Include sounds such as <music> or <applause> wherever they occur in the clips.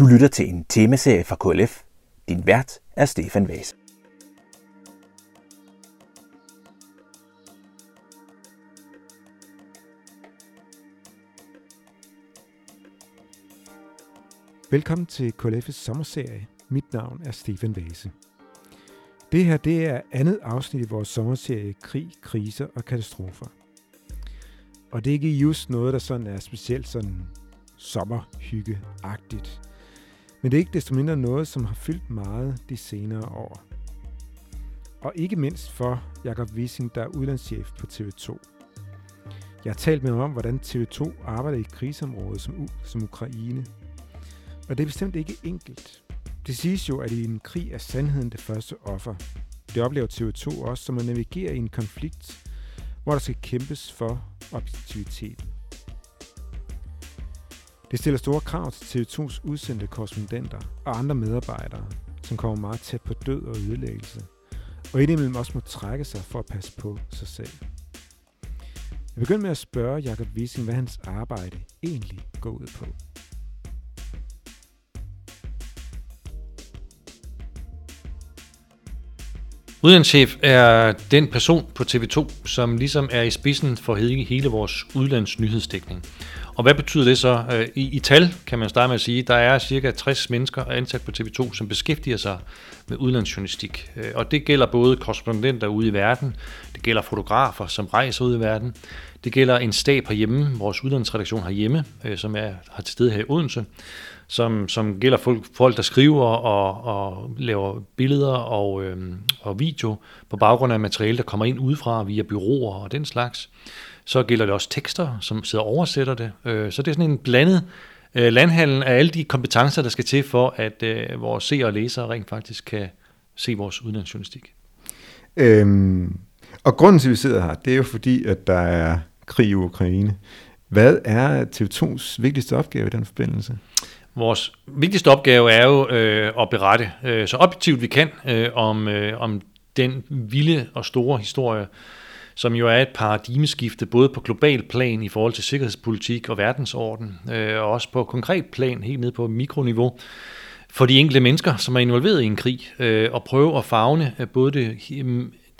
Du lytter til en temaserie fra KLF. Din vært er Stefan Vase. Velkommen til KLF's sommerserie. Mit navn er Stefan Vase. Det her det er andet afsnit i vores sommerserie Krig, Kriser og Katastrofer. Og det er ikke just noget, der sådan er specielt sådan sommerhyggeagtigt. Men det er ikke desto mindre noget, som har fyldt meget de senere år. Og ikke mindst for Jakob Wissing, der er udlandschef på TV2. Jeg har talt med ham om, hvordan TV2 arbejder i et krigsområde som, U- som Ukraine. Og det er bestemt ikke enkelt. Det siges jo, at i en krig er sandheden det første offer. Det oplever TV2 også, som at navigere i en konflikt, hvor der skal kæmpes for objektiviteten. Det stiller store krav til TV2's udsendte korrespondenter og andre medarbejdere, som kommer meget tæt på død og ødelæggelse, og indimellem også må trække sig for at passe på sig selv. Jeg begynder med at spørge Jakob Wissing, hvad hans arbejde egentlig går ud på. Udlandschef er den person på TV2, som ligesom er i spidsen for hele, hele vores udlandsnyhedsdækning. Og hvad betyder det så? Øh, I, I tal kan man starte med at sige, der er cirka 60 mennesker ansat på TV2, som beskæftiger sig med udlandsjournalistik. Øh, og det gælder både korrespondenter ude i verden, det gælder fotografer, som rejser ud i verden, det gælder en stab herhjemme, vores udlandsredaktion herhjemme, øh, som er, har til stede her i Odense, som, som gælder folk, folk, der skriver og, og laver billeder og, øhm, og video på baggrund af materiale, der kommer ind udefra via byråer og den slags. Så gælder det også tekster, som sidder og oversætter det. Øh, så det er sådan en blandet øh, landhandel af alle de kompetencer, der skal til for, at øh, vores seere og læsere rent faktisk kan se vores udlandsjournalistik. Øhm, og grunden til, at vi sidder her, det er jo fordi, at der er krig i Ukraine. Hvad er TV2's vigtigste opgave i den forbindelse? Vores vigtigste opgave er jo øh, at berette øh, så objektivt vi kan øh, om, øh, om den vilde og store historie, som jo er et paradigmeskifte både på global plan i forhold til sikkerhedspolitik og verdensorden, øh, og også på konkret plan helt ned på mikroniveau for de enkelte mennesker, som er involveret i en krig, øh, og prøve at fagne øh, både det,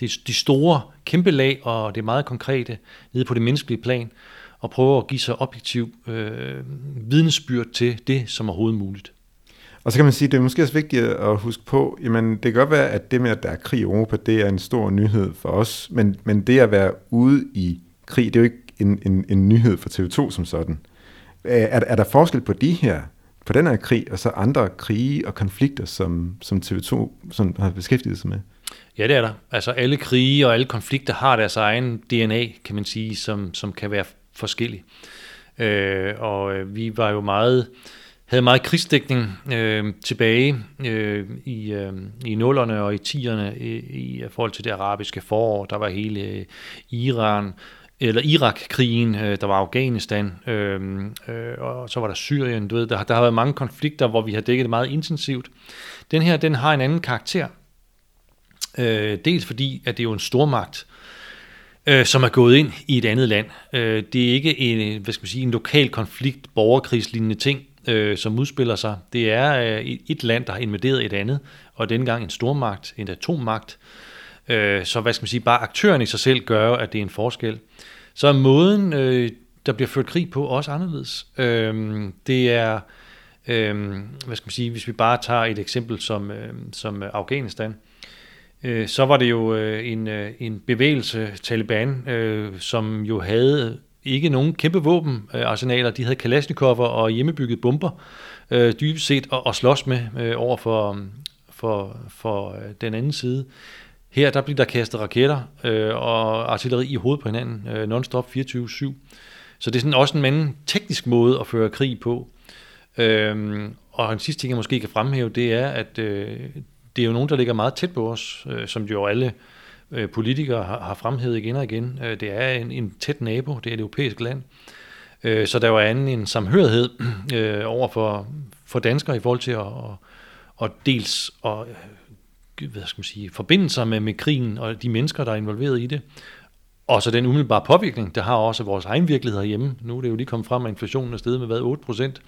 det, de store kæmpe lag og det meget konkrete nede på det menneskelige plan, og prøve at give sig objektiv øh, vidnesbyrd til det, som er overhovedet muligt. Og så kan man sige, at det er måske også vigtigt at huske på, jamen det kan godt være, at det med, at der er krig i Europa, det er en stor nyhed for os, men, men det at være ude i krig, det er jo ikke en, en, en nyhed for TV2 som sådan. Øh, er, er der forskel på de her, på den her krig, og så andre krige og konflikter, som, som TV2 som har beskæftiget sig med? Ja, det er der. Altså alle krige og alle konflikter har deres egen DNA, kan man sige, som, som kan være forskellig. Øh, og øh, vi var jo meget havde meget krigsdækning øh, tilbage øh, i, øh, i nullerne og i tierne i, i forhold til det arabiske forår. Der var hele øh, Iran, eller Irak-krigen, øh, der var Afghanistan, øh, øh, og så var der Syrien. Du ved, der, der har været mange konflikter, hvor vi har dækket det meget intensivt. Den her, den har en anden karakter. Øh, dels fordi, at det er jo en stormagt, øh, som er gået ind i et andet land. Øh, det er ikke en, hvad skal man sige, en lokal konflikt, borgerkrigslignende ting, øh, som udspiller sig. Det er øh, et land, der har invaderet et andet, og denne gang en stormagt, en atommagt. Øh, så hvad skal man sige, bare aktøren i sig selv gør, at det er en forskel. Så er måden, øh, der bliver ført krig på, også anderledes. Øh, det er, øh, hvad skal man sige, hvis vi bare tager et eksempel som, øh, som Afghanistan, øh, så var det jo øh, en, øh, en bevægelse, Taliban, øh, som jo havde ikke nogen kæmpe våbenarsenaler. De havde Kalashnikov'er og hjemmebygget bomber, øh, dybest set, at, slås med øh, over for, for, for øh, den anden side. Her der bliver der kastet raketter øh, og artilleri i hovedet på hinanden øh, non-stop 24-7. Så det er sådan også en anden teknisk måde at føre krig på. Øh, og en sidste ting, jeg måske kan fremhæve, det er, at øh, det er jo nogen, der ligger meget tæt på os, øh, som jo alle øh, Øh, politikere har, har fremhævet igen og igen. Øh, det er en, en tæt nabo, det er et europæisk land. Øh, så der var anden en samhørighed <clears throat> øh, over for, for danskere i forhold til at, og, og dels at øh, hvad skal man sige, forbinde sig med, med krigen og de mennesker, der er involveret i det, og så den umiddelbare påvirkning, der har også vores egen virkelighed hjemme. Nu er det jo lige kommet frem, at inflationen er steget med hvad, 8 procent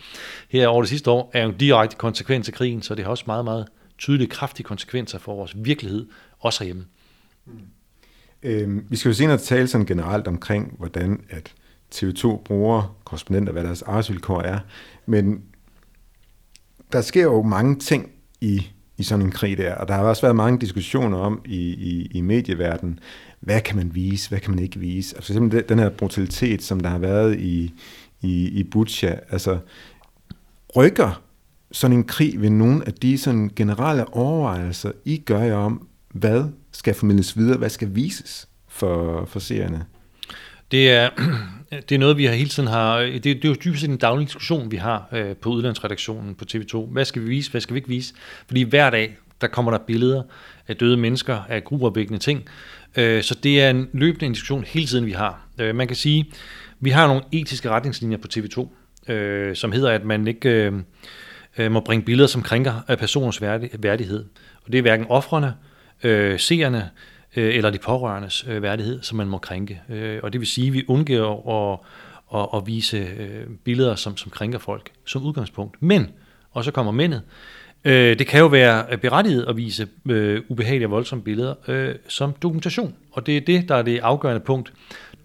her over det sidste år, er jo en direkte konsekvens af krigen, så det har også meget, meget tydelige, kraftige konsekvenser for vores virkelighed, også herhjemme. Mm. Øhm, vi skal jo senere tale sådan generelt omkring, hvordan at TV2 bruger korrespondenter, hvad deres arbejdsvilkår er, men der sker jo mange ting i, i sådan en krig der, og der har også været mange diskussioner om i, i, i medieverdenen, hvad kan man vise, hvad kan man ikke vise. Altså simpelthen den her brutalitet, som der har været i, i, i Butcha, altså rykker sådan en krig ved nogle af de sådan generelle overvejelser, I gør jer om, hvad skal formidles videre, hvad skal vises for, for seerne? Det er, <clears throat> det er noget, vi har hele tiden har, det, det er jo dybest set en daglig diskussion, vi har øh, på udlandsredaktionen på TV2. Hvad skal vi vise, hvad skal vi ikke vise? Fordi hver dag, der kommer der billeder af døde mennesker, af gruopvækkende ting. Øh, så det er en løbende diskussion hele tiden, vi har. Øh, man kan sige, vi har nogle etiske retningslinjer på TV2, øh, som hedder, at man ikke øh, øh må bringe billeder, som krænker af personers værdighed. Og det er hverken offrene, øh, seerne øh, eller de pårørendes øh, værdighed, som man må krænke. Øh, og det vil sige, at vi undgår at, at, at vise øh, billeder, som, som krænker folk som udgangspunkt. Men, og så kommer mændet, øh, det kan jo være berettiget at vise øh, ubehagelige og voldsomme billeder øh, som dokumentation. Og det er det, der er det afgørende punkt.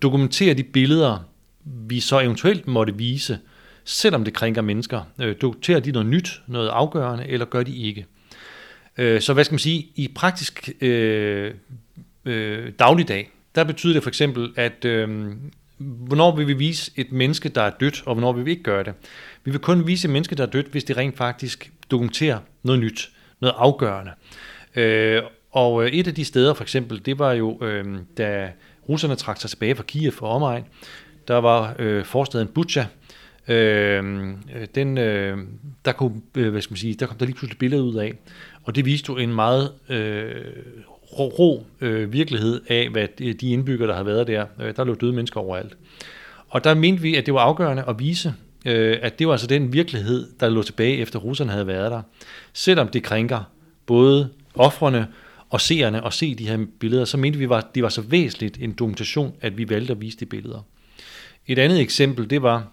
Dokumentere de billeder, vi så eventuelt måtte vise, selvom det krænker mennesker. Øh, dokumenterer de noget nyt, noget afgørende, eller gør de ikke? Øh, så hvad skal man sige, i praktisk øh, øh, dagligdag, der betyder det for eksempel, at øh, hvornår vil vi vise et menneske, der er dødt, og hvornår vil vi ikke gøre det. Vi vil kun vise et menneske, der er dødt, hvis det rent faktisk dokumenterer noget nyt, noget afgørende. Øh, og øh, et af de steder for eksempel, det var jo, øh, da russerne trak sig tilbage fra Kiev og omegn, der var øh, forstaden Butcha, øh, den, øh, der, kunne, øh, hvad skal man sige, der kom der lige pludselig billeder ud af, og det viste jo en meget øh, rå, rå øh, virkelighed af, hvad de indbyggere, der havde været der, øh, der lå døde mennesker overalt. Og der mente vi, at det var afgørende at vise, øh, at det var altså den virkelighed, der lå tilbage efter russerne havde været der. Selvom det krænker både offrene og seerne at se de her billeder, så mente vi, at det var så væsentligt en dokumentation, at vi valgte at vise de billeder. Et andet eksempel, det var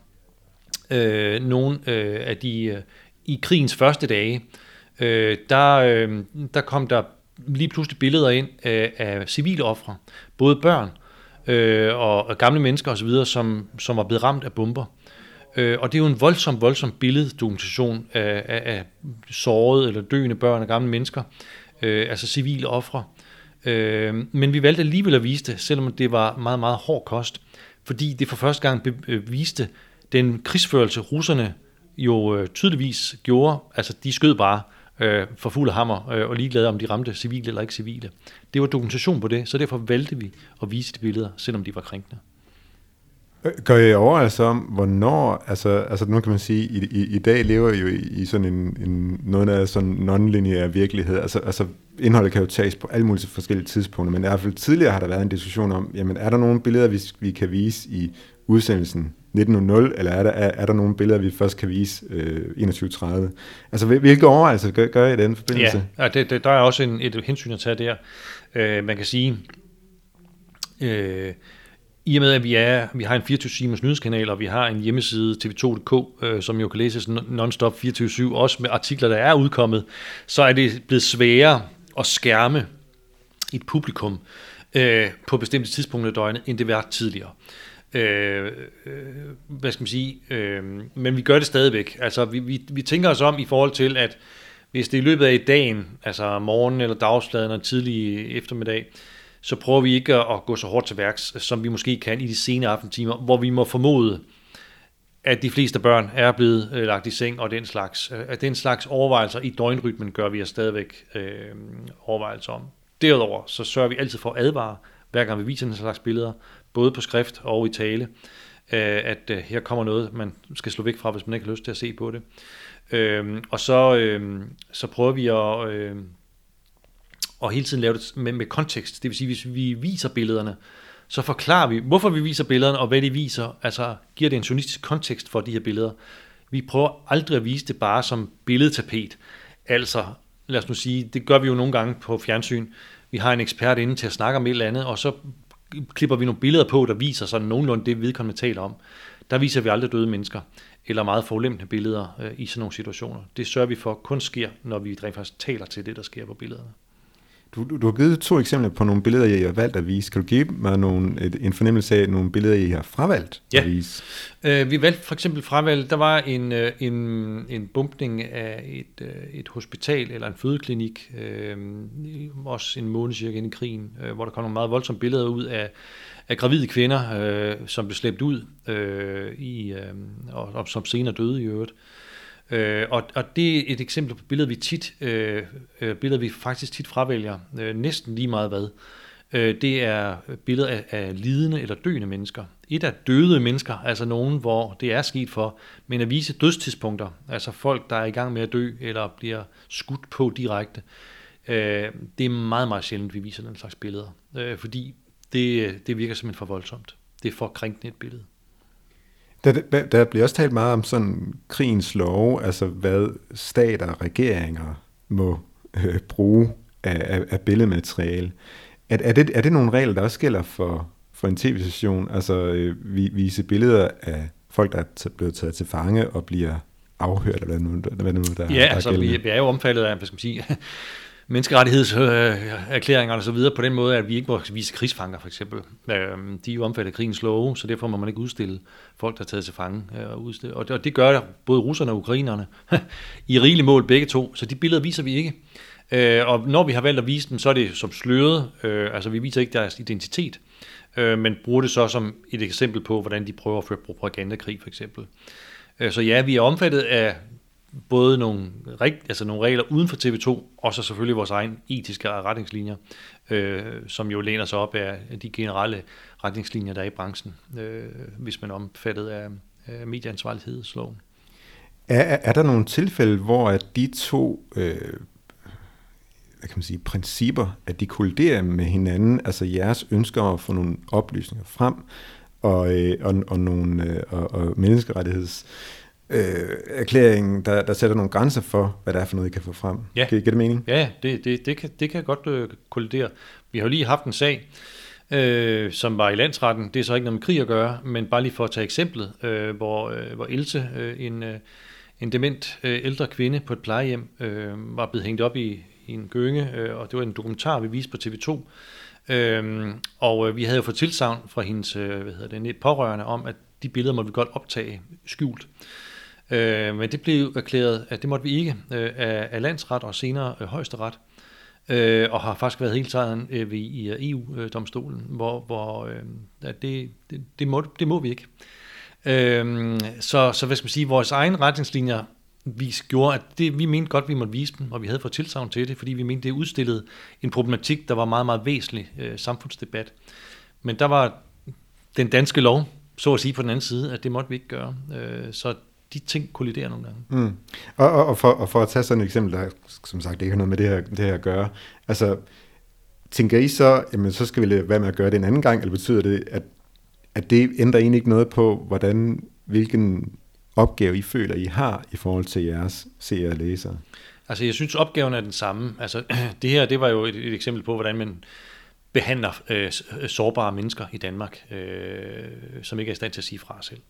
øh, nogle øh, af de, øh, i krigens første dage, øh, der, øh, der kom der lige pludselig billeder ind af, af civile ofre, både børn øh, og, og gamle mennesker osv., som, som var blevet ramt af bomber. Øh, og det er jo en voldsom, voldsom billeddokumentation af, af, af sårede eller døende børn og gamle mennesker, øh, altså civile ofre. Øh, men vi valgte alligevel at vise det, selvom det var meget, meget hård kost, fordi det for første gang øh, viste den krigsførelse, russerne jo øh, tydeligvis gjorde, altså de skød bare øh, for fuld hammer øh, og ligeglade om de ramte civile eller ikke civile. Det var dokumentation på det, så derfor valgte vi at vise de billeder, selvom de var krænkende. Øh, gør I overvejelser altså om, hvornår, altså, altså nu kan man sige, i, i, i dag lever I jo i, i sådan en, en noget af sådan non-lineær virkelighed, altså, altså indholdet kan jo tages på alle mulige forskellige tidspunkter, men i hvert fald tidligere har der været en diskussion om, jamen er der nogle billeder, vi, vi kan vise i udsendelsen 1900, eller er der, er, er der nogle billeder, vi først kan vise øh, 2130? Altså, hvilke overvejelser gør, gør I i den forbindelse? Ja, det, det, der er også en, et hensyn at tage der. Øh, man kan sige, øh, i og med, at vi, er, vi har en 24-timers nyhedskanal, og vi har en hjemmeside, tv2.dk, øh, som jo kan læses non-stop 24-7, også med artikler, der er udkommet, så er det blevet sværere at skærme et publikum øh, på bestemte tidspunkter af døgnet, end det var tidligere. Øh, øh, hvad skal man sige? Øh, men vi gør det stadigvæk. Altså, vi, vi, vi tænker os om i forhold til, at hvis det er i løbet af dagen, altså morgen eller dagsfladen og tidlig eftermiddag, så prøver vi ikke at gå så hårdt til værks, som vi måske kan i de sene aftentimer, hvor vi må formode, at de fleste børn er blevet øh, lagt i seng, og den slags, øh, at den slags overvejelser i døgnrytmen gør vi os stadigvæk øh, overvejelser om. Derudover så sørger vi altid for at advare, hver gang vi viser den slags billeder, både på skrift og i tale, øh, at øh, her kommer noget, man skal slå væk fra, hvis man ikke har lyst til at se på det. Øh, og så, øh, så prøver vi at, øh, at hele tiden lave det med, med kontekst. Det vil sige, hvis vi viser billederne, så forklarer vi, hvorfor vi viser billederne, og hvad de viser. Altså giver det en journalistisk kontekst for de her billeder. Vi prøver aldrig at vise det bare som billedtapet. Altså, lad os nu sige, det gør vi jo nogle gange på fjernsyn. Vi har en ekspert inde til at snakke om et eller andet, og så klipper vi nogle billeder på, der viser sådan nogenlunde det, vedkommende taler om. Der viser vi aldrig døde mennesker, eller meget forulempende billeder øh, i sådan nogle situationer. Det sørger vi for kun sker, når vi rent faktisk taler til det, der sker på billederne. Du, du, du har givet to eksempler på nogle billeder, I har valgt at vise. Kan du give mig nogle, et, en fornemmelse af nogle billeder, I har fravalgt Ja. at vise? Øh, vi valgte for eksempel fravalg, der var en, øh, en, en bumpning af et, øh, et hospital eller en fødeklinik, øh, også en måned cirka inde i krigen, øh, hvor der kom nogle meget voldsomme billeder ud af, af gravide kvinder, øh, som blev slæbt ud, øh, i, øh, og, og som senere døde i øvrigt. Øh, Øh, og, og det er et eksempel på billeder, vi tit, øh, øh, billeder, vi faktisk tit fravælger, øh, næsten lige meget hvad. Øh, det er billeder af, af lidende eller døende mennesker. Et af døde mennesker, altså nogen, hvor det er sket for, men at vise dødstidspunkter, altså folk, der er i gang med at dø, eller bliver skudt på direkte, øh, det er meget, meget sjældent, vi viser den slags billeder, øh, fordi det, det virker simpelthen for voldsomt. Det er for krænkende et billede. Der, der, bliver også talt meget om sådan krigens lov, altså hvad stater og regeringer må øh, bruge af, af, af billedmateriale. Er, er, det, er det nogle regler, der også gælder for, for en tv-station? Altså øh, vi, vise billeder af folk, der er blevet taget til fange og bliver afhørt, eller hvad nu, hvad nu der, Ja, der er altså vi, vi er jo omfattet af, hvad skal man sige, menneskerettighedserklæringer og så videre på den måde, at vi ikke må vise krigsfanger for eksempel. Øhm, De er jo omfattet af krigens love, så derfor må man ikke udstille folk, der er taget til fange. øh, Og, udstille. og det- og det gør både russerne og ukrainerne <laughs> i rigelig mål begge to, så de billeder viser vi ikke. Øh, Og når vi har valgt at vise dem, så er det som sløret, øh, altså vi viser ikke deres identitet, øh, men bruger det så som et eksempel på, hvordan de prøver at føre propagandakrig for eksempel. Øh, Så ja, vi er omfattet af både nogle, rigt, altså nogle regler uden for TV2, og så selvfølgelig vores egen etiske retningslinjer, øh, som jo læner sig op af de generelle retningslinjer, der er i branchen, øh, hvis man er omfattet af, af medieansvarlighedsloven. Er, er, der nogle tilfælde, hvor at de to øh, hvad kan man sige, principper, at de kolliderer med hinanden, altså jeres ønsker om at få nogle oplysninger frem, og, øh, og, og, nogle, øh, og, og menneskerettigheds øh, erklæringen, der, der sætter nogle grænser for, hvad det er for noget, I kan få frem. Ja. Giver det mening? Ja, det, det, det, kan, det kan godt øh, kollidere. Vi har jo lige haft en sag, øh, som var i landsretten. Det er så ikke noget med krig at gøre, men bare lige for at tage eksemplet, øh, hvor, øh, hvor Else, øh, en, øh, en dement øh, ældre kvinde på et plejehjem, øh, var blevet hængt op i, i en gynge, øh, og det var en dokumentar, vi viste på TV2. Øhm, og øh, vi havde jo fået tilsavn fra hendes øh, hvad hedder det, net pårørende om, at de billeder måtte vi godt optage skjult. Øh, Øh, men det blev erklæret, at det måtte vi ikke øh, af, af landsret og senere øh, højesteret, øh, og har faktisk været hele tiden øh, ved, i øh, EU-domstolen, hvor, hvor øh, at det, det, det, må, det må vi ikke. Øh, så, så hvad skal man sige, vores egne retningslinjer vi gjorde, at det, vi mente godt, vi måtte vise dem, og vi havde fået tilsavn til det, fordi vi mente, det udstillede en problematik, der var meget, meget væsentlig øh, samfundsdebat. Men der var den danske lov, så at sige på den anden side, at det måtte vi ikke gøre. Øh, så de ting kolliderer nogle gange. Mm. Og, og, og, for, og for at tage sådan et eksempel, der som sagt ikke har noget med det her, det her at gøre, altså tænker I så, jamen så skal vi være med at gøre det en anden gang, eller betyder det, at, at det ændrer egentlig ikke noget på, hvordan, hvilken opgave I føler, I har i forhold til jeres seere og læsere? Altså, jeg synes, opgaven er den samme. Altså, <clears throat> det her, det var jo et, et eksempel på, hvordan man behandler øh, sårbare mennesker i Danmark, øh, som ikke er i stand til at sige fra selv.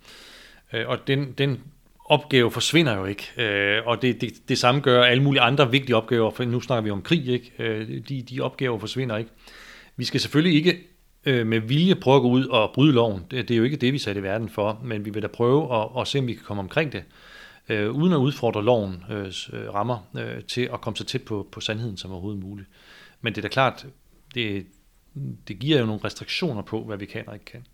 Øh, og den, den opgave forsvinder jo ikke, øh, og det, det, det samme gør alle mulige andre vigtige opgaver, for nu snakker vi om krig, ikke? Øh, de, de opgaver forsvinder ikke. Vi skal selvfølgelig ikke øh, med vilje prøve at gå ud og bryde loven. Det, det er jo ikke det, vi satte i verden for, men vi vil da prøve at, at se, om vi kan komme omkring det, øh, uden at udfordre lovens øh, rammer øh, til at komme så tæt på, på sandheden som overhovedet muligt. Men det er da klart, det, det giver jo nogle restriktioner på, hvad vi kan og ikke kan.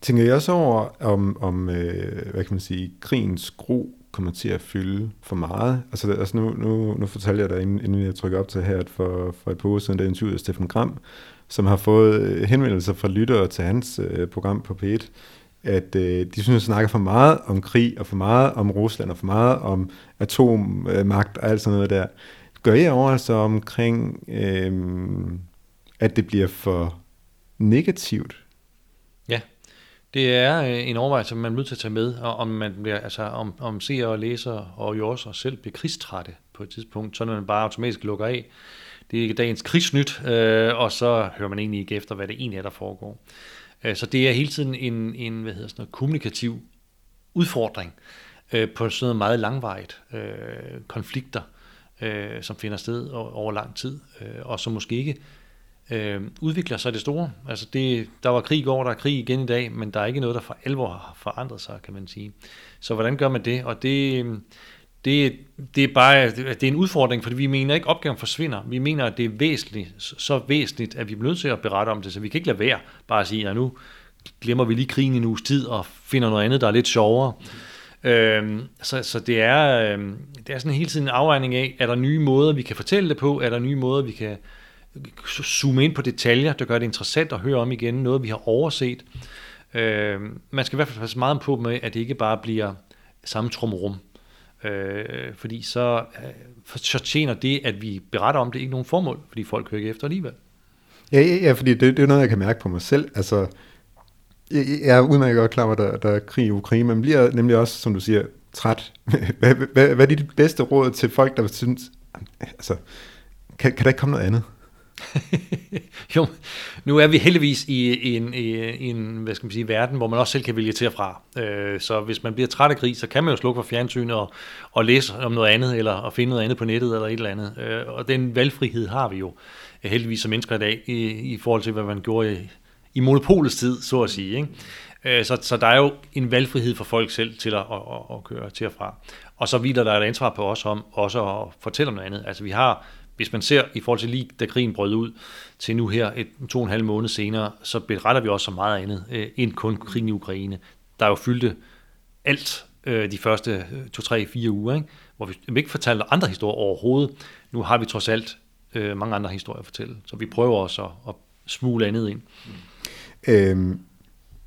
Tænker jeg også over, om, om øh, hvad kan man sige, krigens gro kommer til at fylde for meget? Altså, altså nu, nu, nu fortalte jeg dig, inden, inden jeg trykker op til her, at for, for et par uger siden, der interviewede Steffen Gram, som har fået øh, henvendelser fra lyttere til hans øh, program på P1, at øh, de synes, at snakker for meget om krig, og for meget om Rusland, og for meget om atommagt og alt sådan noget der. Gør I over altså omkring, øh, at det bliver for negativt? Det er øh, en overvejelse, man er nødt til at tage med, og om man bliver, altså om, om seere og læsere og jo også os selv bliver krigstrætte på et tidspunkt, så man bare automatisk lukker af. det er dagens krigsnyt, øh, og så hører man egentlig ikke efter, hvad det egentlig er, der foregår. Øh, så det er hele tiden en, en hvad hedder sådan noget, kommunikativ udfordring øh, på sådan noget meget langvejt øh, konflikter, øh, som finder sted over lang tid, øh, og som måske ikke øh, udvikler sig det store. Altså det, der var krig i går, der er krig igen i dag, men der er ikke noget, der for alvor har forandret sig, kan man sige. Så hvordan gør man det? Og det, det, det er bare det er en udfordring, fordi vi mener ikke, at opgaven forsvinder. Vi mener, at det er væsentligt, så væsentligt, at vi bliver nødt til at berette om det, så vi kan ikke lade være bare at sige, at nu glemmer vi lige krigen i en uges tid og finder noget andet, der er lidt sjovere. Øhm, så, så det er, øhm, det er sådan hele tiden en afvejning af, er der nye måder, vi kan fortælle det på, er der nye måder, vi kan zoome ind på detaljer, der gør det interessant at høre om igen, noget vi har overset. Øh, man skal i hvert fald passe meget på med, at det ikke bare bliver samme trumrum. Øh, fordi så, øh, så tjener det, at vi beretter om det, ikke nogen formål, fordi folk hører ikke efter alligevel. Ja, ja, ja fordi det, det er noget, jeg kan mærke på mig selv. Altså, jeg, jeg er udmærket godt klar over, at der, der er krig i Ukraine, men man bliver nemlig også, som du siger, træt. <laughs> hvad, hvad, hvad er dit bedste råd til folk, der synes, altså, kan, kan der ikke komme noget andet? <laughs> jo, nu er vi heldigvis i, i, en, i en hvad skal man sige, verden, hvor man også selv kan vælge til og fra. Øh, så hvis man bliver træt af krig, så kan man jo slukke for fjernsynet og, og læse om noget andet, eller og finde noget andet på nettet, eller et eller andet. Øh, og den valgfrihed har vi jo øh, heldigvis som mennesker i dag, i, i forhold til, hvad man gjorde i, i monopolets tid, så at sige. Ikke? Øh, så, så der er jo en valgfrihed for folk selv til at, at, at, at køre til og fra. Og så hviler der et ansvar på os om også at fortælle om noget andet. Altså vi har hvis man ser i forhold til lige da krigen brød ud, til nu her et, to og en halv måned senere, så beretter vi også så meget andet øh, end kun krigen i Ukraine. Der er jo fyldte alt øh, de første øh, to, tre, fire uger, ikke? hvor vi ikke fortalte andre historier overhovedet. Nu har vi trods alt øh, mange andre historier at fortælle, så vi prøver også at, at smule andet ind. Øhm,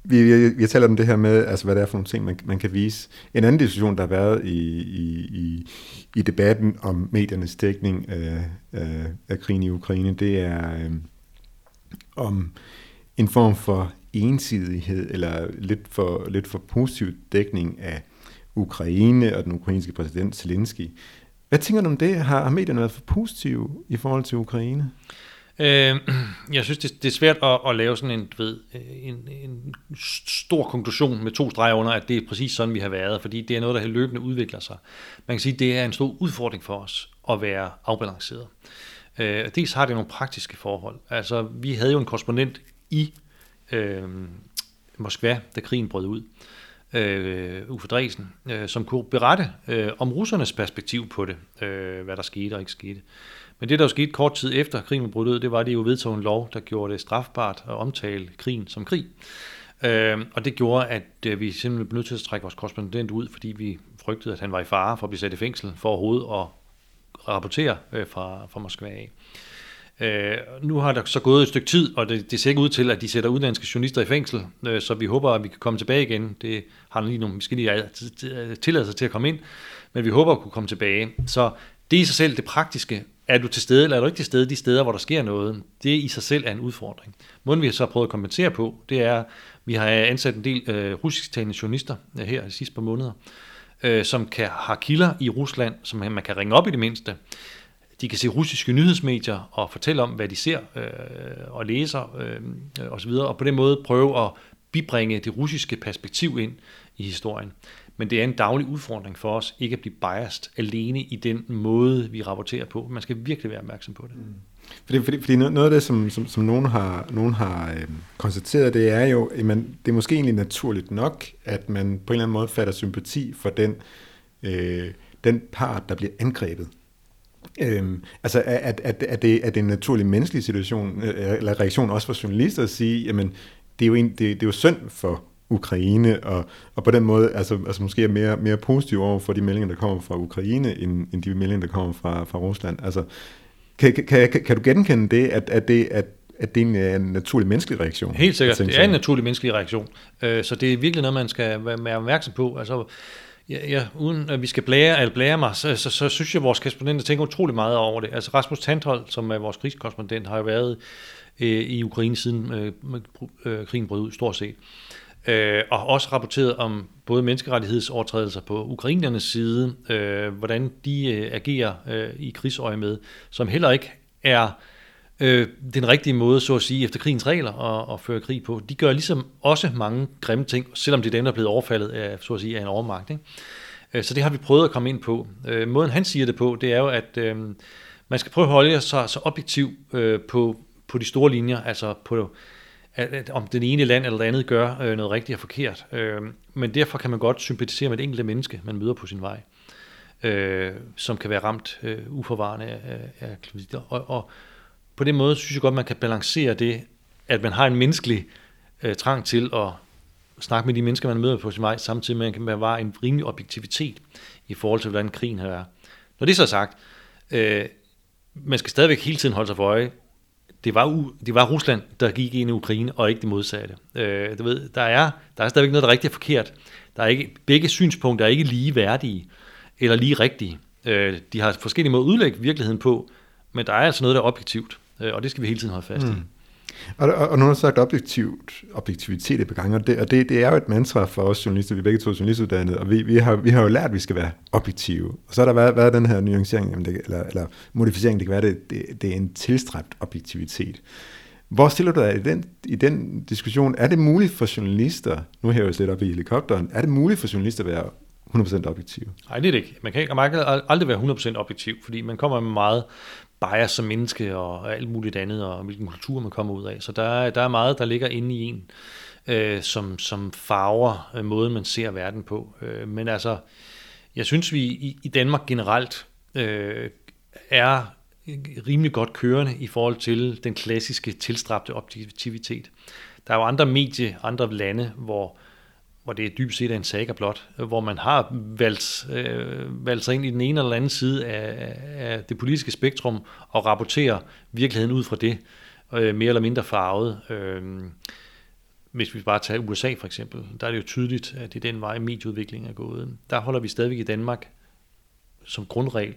vi, vi, vi taler om det her med, altså hvad det er for nogle ting, man, man kan vise. En anden diskussion, der har været i, i, i, i debatten om mediernes dækning af, af, af krigen i Ukraine, det er øh, om en form for ensidighed, eller lidt for, lidt for positiv dækning af Ukraine og den ukrainske præsident Zelensky. Hvad tænker du om det? Har, har medierne været for positive i forhold til Ukraine? Øh, <clears throat> jeg synes, det, det er svært at, at lave sådan en, du ved, øh, en, en stor konklusion med to streger under, at det er præcis sådan, vi har været, fordi det er noget, der løbende udvikler sig. Man kan sige, at det er en stor udfordring for os at være afbalanceret. Øh, dels har det nogle praktiske forhold. Altså, vi havde jo en korrespondent i øh, Moskva, da krigen brød ud, øh, Uffe Dresen, øh, som kunne berette øh, om russernes perspektiv på det, øh, hvad der skete og ikke skete. Men det, der jo skete kort tid efter krigen brød ud, det var, at det jo vedtog en lov, der gjorde det strafbart at omtale krigen som krig. Øh, og det gjorde, at øh, vi simpelthen blev nødt til at trække vores korrespondent ud, fordi vi frygtede, at han var i fare for at blive sat i fængsel for overhovedet at rapportere øh, fra, fra Moskva af. Øh, nu har der så gået et stykke tid, og det, det ser ikke ud til, at de sætter udenlandske journalister i fængsel, øh, så vi håber, at vi kan komme tilbage igen. Det har lige nogle forskellige tilladelser til at komme ind, men vi håber at kunne komme tilbage. Så det i sig selv, det praktiske, er du til stede, eller er du ikke til stede de steder, hvor der sker noget, det i sig selv er en udfordring. Måden vi har så prøvet at kompensere på, det er, vi har ansat en del øh, russisktalende journalister øh, her de sidste par måneder, øh, som kan har kilder i Rusland, som man kan ringe op i det mindste. De kan se russiske nyhedsmedier og fortælle om, hvad de ser øh, og læser øh, osv., og på den måde prøve at bibringe det russiske perspektiv ind i historien. Men det er en daglig udfordring for os ikke at blive biased alene i den måde, vi rapporterer på. Man skal virkelig være opmærksom på det. Mm. Fordi, fordi, fordi noget af det, som, som, som nogen har, nogen har øh, konstateret, det er jo, at man, det er måske egentlig naturligt nok, at man på en eller anden måde fatter sympati for den, øh, den part, der bliver angrebet. Øhm, altså er, er, er, det, er det en naturlig menneskelig situation, øh, eller reaktion også for journalister at sige, jamen det er jo, en, det, det er jo synd for Ukraine, og, og på den måde altså, altså måske er mere, mere positiv over for de meldinger, der kommer fra Ukraine, end, end de meldinger, der kommer fra, fra Rusland. Altså, kan, kan, kan, kan du genkende det, at, at det, at at det er en naturlig menneskelig reaktion. Helt sikkert, det er en naturlig menneskelig reaktion. Øh, så det er virkelig noget, man skal være opmærksom på. Altså, ja, ja, uden at vi skal blære, eller blære mig, så, så, så synes jeg, at vores korrespondenter tænker utrolig meget over det. Altså Rasmus Tandhold, som er vores krigskorrespondent, har jo været øh, i Ukraine siden øh, øh, krigen brød ud, stort set øh, øh, og også rapporteret om både menneskerettighedsovertrædelser på ukrainernes side, øh, hvordan de øh, agerer øh, i krigsøje med, som heller ikke er øh, den rigtige måde, så at sige, efter krigens regler at, at føre krig på. De gør ligesom også mange grimme ting, selvom det er dem, der er blevet overfaldet af, så at sige, af en overmagt. Ikke? Øh, så det har vi prøvet at komme ind på. Øh, måden han siger det på, det er jo, at øh, man skal prøve at holde sig så objektiv øh, på, på de store linjer, altså på at, at om den ene land eller det andet gør øh, noget rigtigt og forkert. Øh, men derfor kan man godt sympatisere med det enkelte menneske, man møder på sin vej, øh, som kan være ramt øh, uforvarende af, af. Og, og på den måde synes jeg godt, man kan balancere det, at man har en menneskelig øh, trang til at snakke med de mennesker, man møder på sin vej, samtidig med, at man kan en rimelig objektivitet i forhold til, hvordan krigen her er. Når det er sagt, øh, man skal stadigvæk hele tiden holde sig for øje, det var, u, det var Rusland, der gik ind i Ukraine, og ikke det modsatte. Øh, du ved, der er, der er stadigvæk noget, der er rigtig forkert. Der er ikke, begge synspunkter er ikke lige værdige, eller lige rigtige. Øh, de har forskellige måder at udlægge virkeligheden på, men der er altså noget, der er objektivt, øh, og det skal vi hele tiden holde fast mm. i. Og, og, og nu har sagt objektivt, objektivitet et par gange, og, det, og det, det er jo et mantra for os journalister, vi er begge to journalistuddannede, og vi, vi, har, vi har jo lært, at vi skal være objektive. Og så har der været, været den her nuancering, eller, eller modificering, det kan være, det, det, det er en tilstræbt objektivitet. Hvor stiller du dig i den, i den diskussion? Er det muligt for journalister, nu her jeg lidt op i helikopteren, er det muligt for journalister at være 100% objektiv? Nej, det er det ikke. Man kan, man kan aldrig være 100% objektiv, fordi man kommer med meget bias som menneske og alt muligt andet, og hvilken kultur man kommer ud af. Så der, der er meget, der ligger inde i en, øh, som, som farver øh, måden, man ser verden på. Øh, men altså, jeg synes, vi i, i Danmark generelt øh, er rimelig godt kørende i forhold til den klassiske tilstræbte objektivitet. Der er jo andre medier, andre lande, hvor hvor det er dybt set en saga blot, hvor man har valgt, øh, valgt sig ind i den ene eller anden side af, af det politiske spektrum og rapporterer virkeligheden ud fra det, øh, mere eller mindre farvet. Øh, hvis vi bare tager USA for eksempel, der er det jo tydeligt, at det er den vej, medieudviklingen er gået. Der holder vi stadigvæk i Danmark som grundregel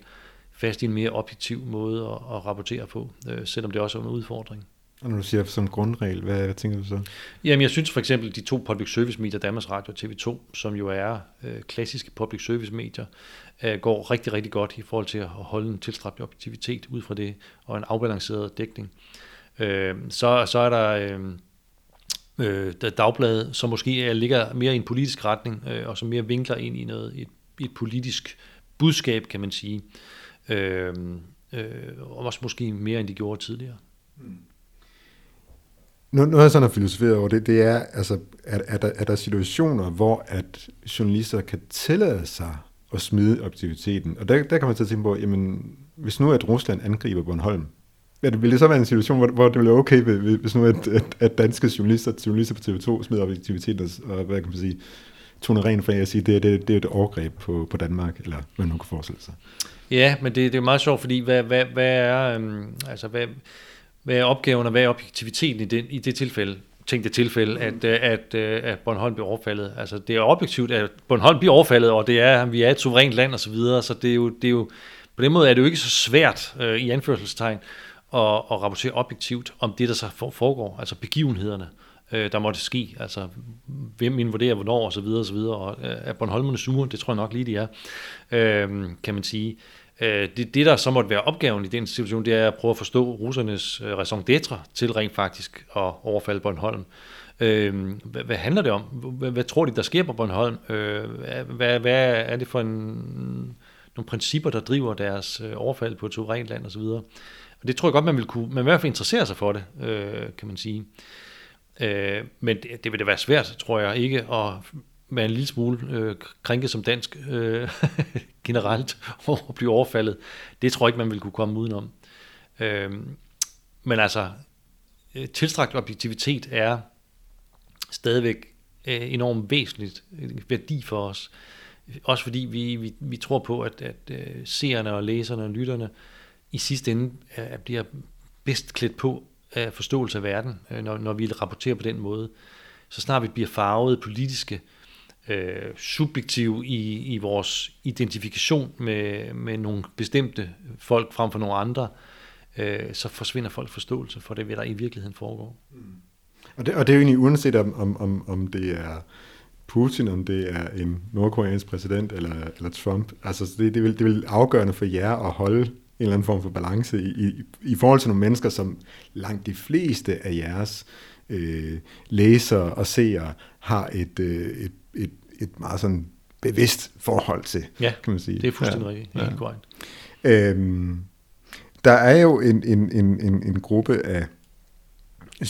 fast i en mere objektiv måde at, at rapportere på, øh, selvom det også er en udfordring. Og når du siger som grundregel, hvad, hvad tænker du så? Jamen, jeg synes for eksempel, de to public service medier, Danmarks Radio og TV2, som jo er øh, klassiske public service medier, øh, går rigtig, rigtig godt i forhold til at holde en tilstræbt objektivitet ud fra det, og en afbalanceret dækning. Øh, så, så er der... Øh, øh, dagblad, som måske er, ligger mere i en politisk retning, øh, og som mere vinkler ind i noget, et, et politisk budskab, kan man sige. Øh, øh, og også måske mere, end de gjorde tidligere. Mm. Noget, noget jeg sådan har filosoferet over det, det er, altså, er, er, der, er der situationer, hvor at journalister kan tillade sig at smide objektiviteten? Og der, der kan man så tænke på, jamen, hvis nu at Rusland angriber Bornholm, vil det så være en situation, hvor, hvor det ville være okay, hvis nu at, at, at danske journalister, journalister på TV2 smider objektiviteten og, hvad kan man sige, tone ren for at sige, det, det, det er et overgreb på, på Danmark, eller hvad man kan forestille sig. Ja, men det, det er meget sjovt, fordi hvad, hvad, hvad er, øhm, altså hvad, hvad er opgaven og hvad er objektiviteten i det, i det tilfælde? Tænk det tilfælde, at, øh, at, øh, at Bornholm bliver overfaldet. Altså, det er objektivt, at Bornholm bliver overfaldet, og det er, vi er et suverænt land og så videre, så det er jo, det er jo, på den måde er det jo ikke så svært uh, i anførselstegn at, at rapportere objektivt om det, der så foregår, altså begivenhederne, uh, der måtte ske, altså hvem invaderer hvornår og så videre og så videre, og uh, er Bornholmerne sure, det tror jeg nok lige, de er, uh, kan man sige. Øh, det, det, der så måtte være opgaven i den situation, det er at prøve at forstå russernes øh, raison d'etre til rent faktisk at overfalde Bornholm. Øh, hvad, hvad handler det om? Hvad, hvad tror de, der sker på Bornholm? Øh, hvad, hvad er det for en, nogle principper, der driver deres øh, overfald på et suverænt land osv.? Og det tror jeg godt, man vil kunne, man vil i hvert fald interessere sig for det, øh, kan man sige. Øh, men det, det vil det være svært, tror jeg, ikke at med en lille smule øh, krænket som dansk øh, <laughs> generelt over at blive overfaldet. Det tror jeg ikke, man vil kunne komme udenom. Øh, men altså, øh, tilstrakt objektivitet er stadigvæk øh, enormt væsentligt øh, værdi for os. Også fordi vi, vi, vi tror på, at, at øh, seerne og læserne og lytterne i sidste ende øh, bliver bedst klædt på af forståelse af verden, øh, når, når vi rapporterer på den måde. Så snart vi bliver farvet politiske, øh, Øh, subjektive i, i vores identifikation med, med nogle bestemte folk frem for nogle andre, øh, så forsvinder folk forståelse for det, hvad der i virkeligheden foregår. Mm. Og, det, og det er jo egentlig uanset om, om, om, om det er Putin, om det er en nordkoreansk præsident eller, eller Trump. Altså det, det, vil, det vil afgørende for jer at holde en eller anden form for balance i, i, i forhold til nogle mennesker, som langt de fleste af jeres øh, læsere og seere har et, øh, et, et, et meget sådan bevidst forhold til, Ja, kan man sige. Det er fuldstændig Ja. rigtigt. Helt Ja. korrekt. Øhm, der er jo en, en, en, en, en gruppe af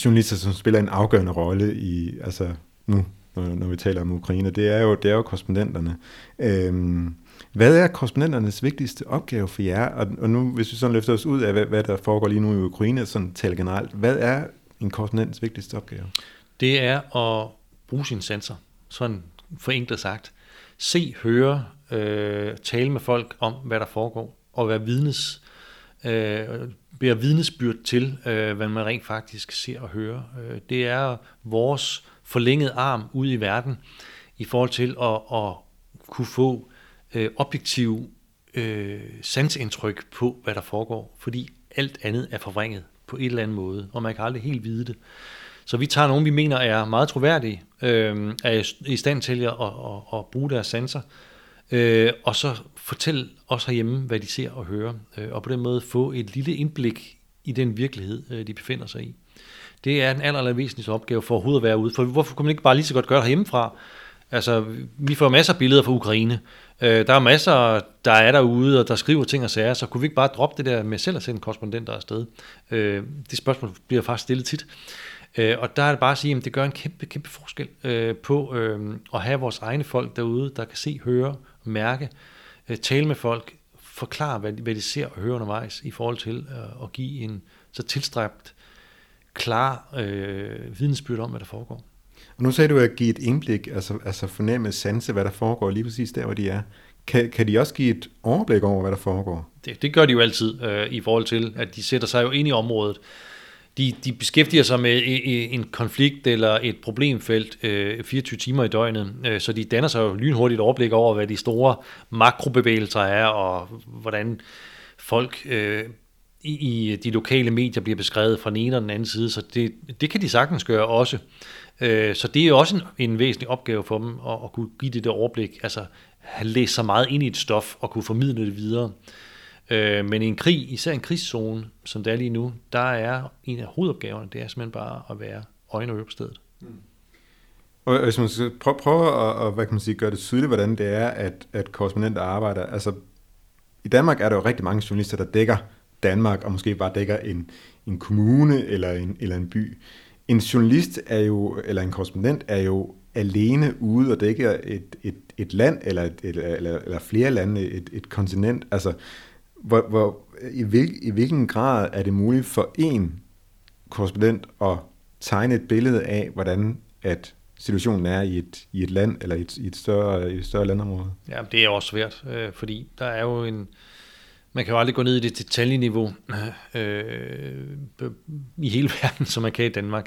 journalister, som spiller en afgørende rolle i, altså nu, når, når vi taler om Ukraine, det er jo, det er jo korrespondenterne. Øhm, hvad er korrespondenternes vigtigste opgave for jer? Og, og nu, hvis vi sådan løfter os ud af, hvad, hvad der foregår lige nu i Ukraine, sådan taler generelt, hvad er en korrespondents vigtigste opgave? Det er at bruge sine sanser, sådan forenklet sagt. Se, høre, øh, tale med folk om, hvad der foregår, og være vidnes, øh, bære vidnesbyrd til, øh, hvad man rent faktisk ser og hører. Øh, det er vores forlængede arm ud i verden i forhold til at, at kunne få øh, objektiv øh, sansindtryk på, hvad der foregår, fordi alt andet er forvrænget på en eller anden måde, og man kan aldrig helt vide det. Så vi tager nogen, vi mener er meget troværdige, øh, er i stand til at, at, at, at bruge deres sanser, øh, og så fortælle os herhjemme, hvad de ser og hører, øh, og på den måde få et lille indblik i den virkelighed, øh, de befinder sig i. Det er den aller, aller væsentligste opgave for overhovedet at være ude. For hvorfor kunne man ikke bare lige så godt gøre det herhjemmefra? Altså, vi får masser af billeder fra Ukraine. Øh, der er masser, der er derude, og der skriver ting og sager, så kunne vi ikke bare droppe det der med selv at sende korrespondenter afsted? Øh, det spørgsmål bliver faktisk stillet tit. Øh, og der er det bare at sige, at det gør en kæmpe, kæmpe forskel øh, på øh, at have vores egne folk derude, der kan se, høre, mærke, øh, tale med folk, forklare, hvad de, hvad de ser og hører undervejs i forhold til øh, at give en så tilstræbt, klar øh, vidensbyrd om, hvad der foregår. Og nu sagde du at give et indblik, altså, altså fornemme, sanse, hvad der foregår lige præcis der, hvor de er. Kan, kan de også give et overblik over, hvad der foregår? Det, det gør de jo altid øh, i forhold til, at de sætter sig jo ind i området. De, de beskæftiger sig med en konflikt eller et problemfelt øh, 24 timer i døgnet, øh, så de danner sig jo lynhurtigt overblik over, hvad de store makrobevægelser er, og hvordan folk øh, i, i de lokale medier bliver beskrevet fra den ene og den anden side, så det, det kan de sagtens gøre også. Øh, så det er jo også en, en væsentlig opgave for dem at, at kunne give det der overblik, altså have læst så meget ind i et stof og kunne formidle det videre. Øh, Øh, men i en krig, især en krigszone, som det er lige nu, der er en af hovedopgaverne, det er simpelthen bare at være øjne og øre på stedet. Mm. Og hvis man skal prøve, prøve at, at hvad kan man sige, gøre det tydeligt, hvordan det er, at, at korrespondenter arbejder. Altså, i Danmark er der jo rigtig mange journalister, der dækker Danmark, og måske bare dækker en, en kommune eller en, eller en by. En journalist er jo, eller en korrespondent er jo alene ude og dækker et, et, et land, eller, et, et, eller, eller flere lande, et, et kontinent. Altså, hvor, hvor, i, hvil, i hvilken grad er det muligt for en korrespondent at tegne et billede af, hvordan at situationen er i et, i et land, eller i et, i et, større, i et større landområde? Ja, det er også svært, øh, fordi der er jo en... Man kan jo aldrig gå ned i det detaljeniveau øh, øh i hele <laughs> verden, som man kan i Danmark.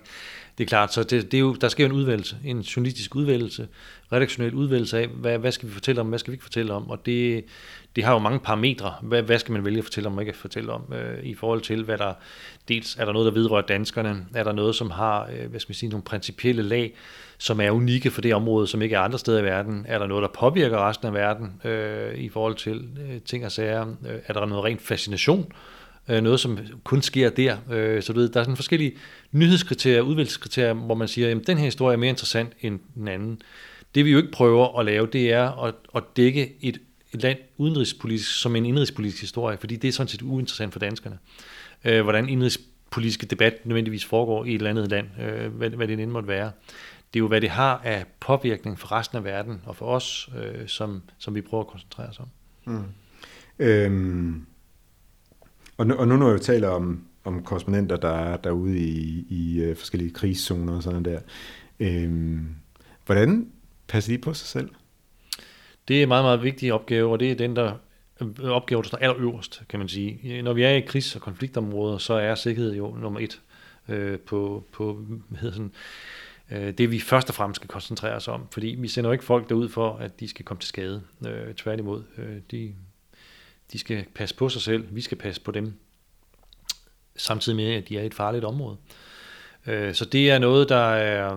Det er klart, så det, det er jo, der sker en udvælgelse, en journalistisk udvælgelse, redaktionel udvælgelse af, hvad, hvad skal vi fortælle om, hvad skal vi ikke fortælle om, og det, det har jo mange parametre. Hvad, hvad skal man vælge at fortælle om, og ikke at fortælle om, øh, i forhold til, hvad der, dels er der noget, der vedrører danskerne, er der noget, som har, øh, hvad skal man sige, nogle principielle lag, som er unikke for det område, som ikke er andre steder i verden, er der noget, der påvirker resten af verden, øh, i forhold til øh, ting og sager, øh, er der noget rent fascination, øh, Øh, noget, som kun sker der. Øh, så du ved, der er sådan forskellige nyhedskriterier, udvalgskriterier, hvor man siger, at den her historie er mere interessant end den anden. Det vi jo ikke prøver at lave, det er at, at dække et, et land udenrigspolitisk som en indrigspolitisk historie, fordi det er sådan set uinteressant for danskerne. Øh, hvordan indrigspolitiske debat nødvendigvis foregår i et eller andet land, øh, hvad, hvad det end måtte være. Det er jo, hvad det har af påvirkning for resten af verden, og for os, øh, som, som vi prøver at koncentrere os om. Mm. Øhm, og, nu, og nu når vi taler om, om korrespondenter, der er derude i, i øh, forskellige krigszoner og sådan der, øhm, hvordan passer de på sig selv? Det er en meget, meget vigtig opgave, og det er den, der øh, opgave, der står allerøverst, kan man sige. Når vi er i krigs- og konfliktområder, så er sikkerhed jo nummer et øh, på, på hvad hedder sådan, øh, det, vi først og fremmest skal koncentrere os om. Fordi vi sender jo ikke folk derud for, at de skal komme til skade. Øh, tværtimod, øh, de, de skal passe på sig selv, vi skal passe på dem, samtidig med, at de er i et farligt område. Øh, så det er noget, der er,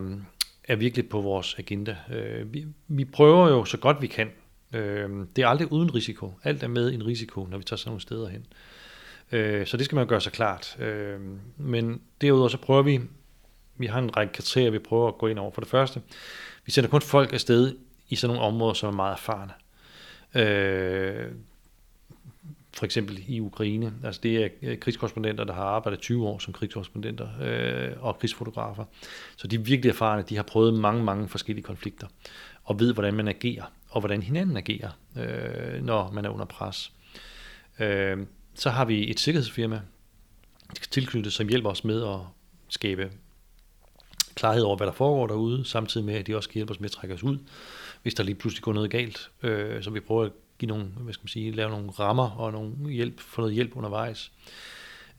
er virkelig på vores agenda. Øh, vi, vi prøver jo så godt vi kan. Øh, det er aldrig uden risiko. Alt er med en risiko, når vi tager sådan nogle steder hen. Så det skal man gøre sig klart. Men derudover så prøver vi, vi har en række kriterier, vi prøver at gå ind over. For det første, vi sender kun folk afsted i sådan nogle områder, som er meget erfarne. For eksempel i Ukraine. Altså det er øh, krigskorrespondenter, der har arbejdet 20 år som krigskorrespondenter øh, og krigsfotografer. Så de er virkelig erfarne. De har prøvet mange, mange forskellige konflikter og ved, hvordan man agerer og hvordan hinanden agerer, øh, når man er under pres. Øh, så har vi et sikkerhedsfirma tilknyttet, som hjælper os med at skabe klarhed over, hvad der foregår derude, samtidig med, at de også kan hjælpe os med at trække os ud, hvis der lige pludselig går noget galt. Øh, så vi prøver at give nogle, hvad skal man sige, lave nogle rammer og nogle hjælp, få noget hjælp undervejs.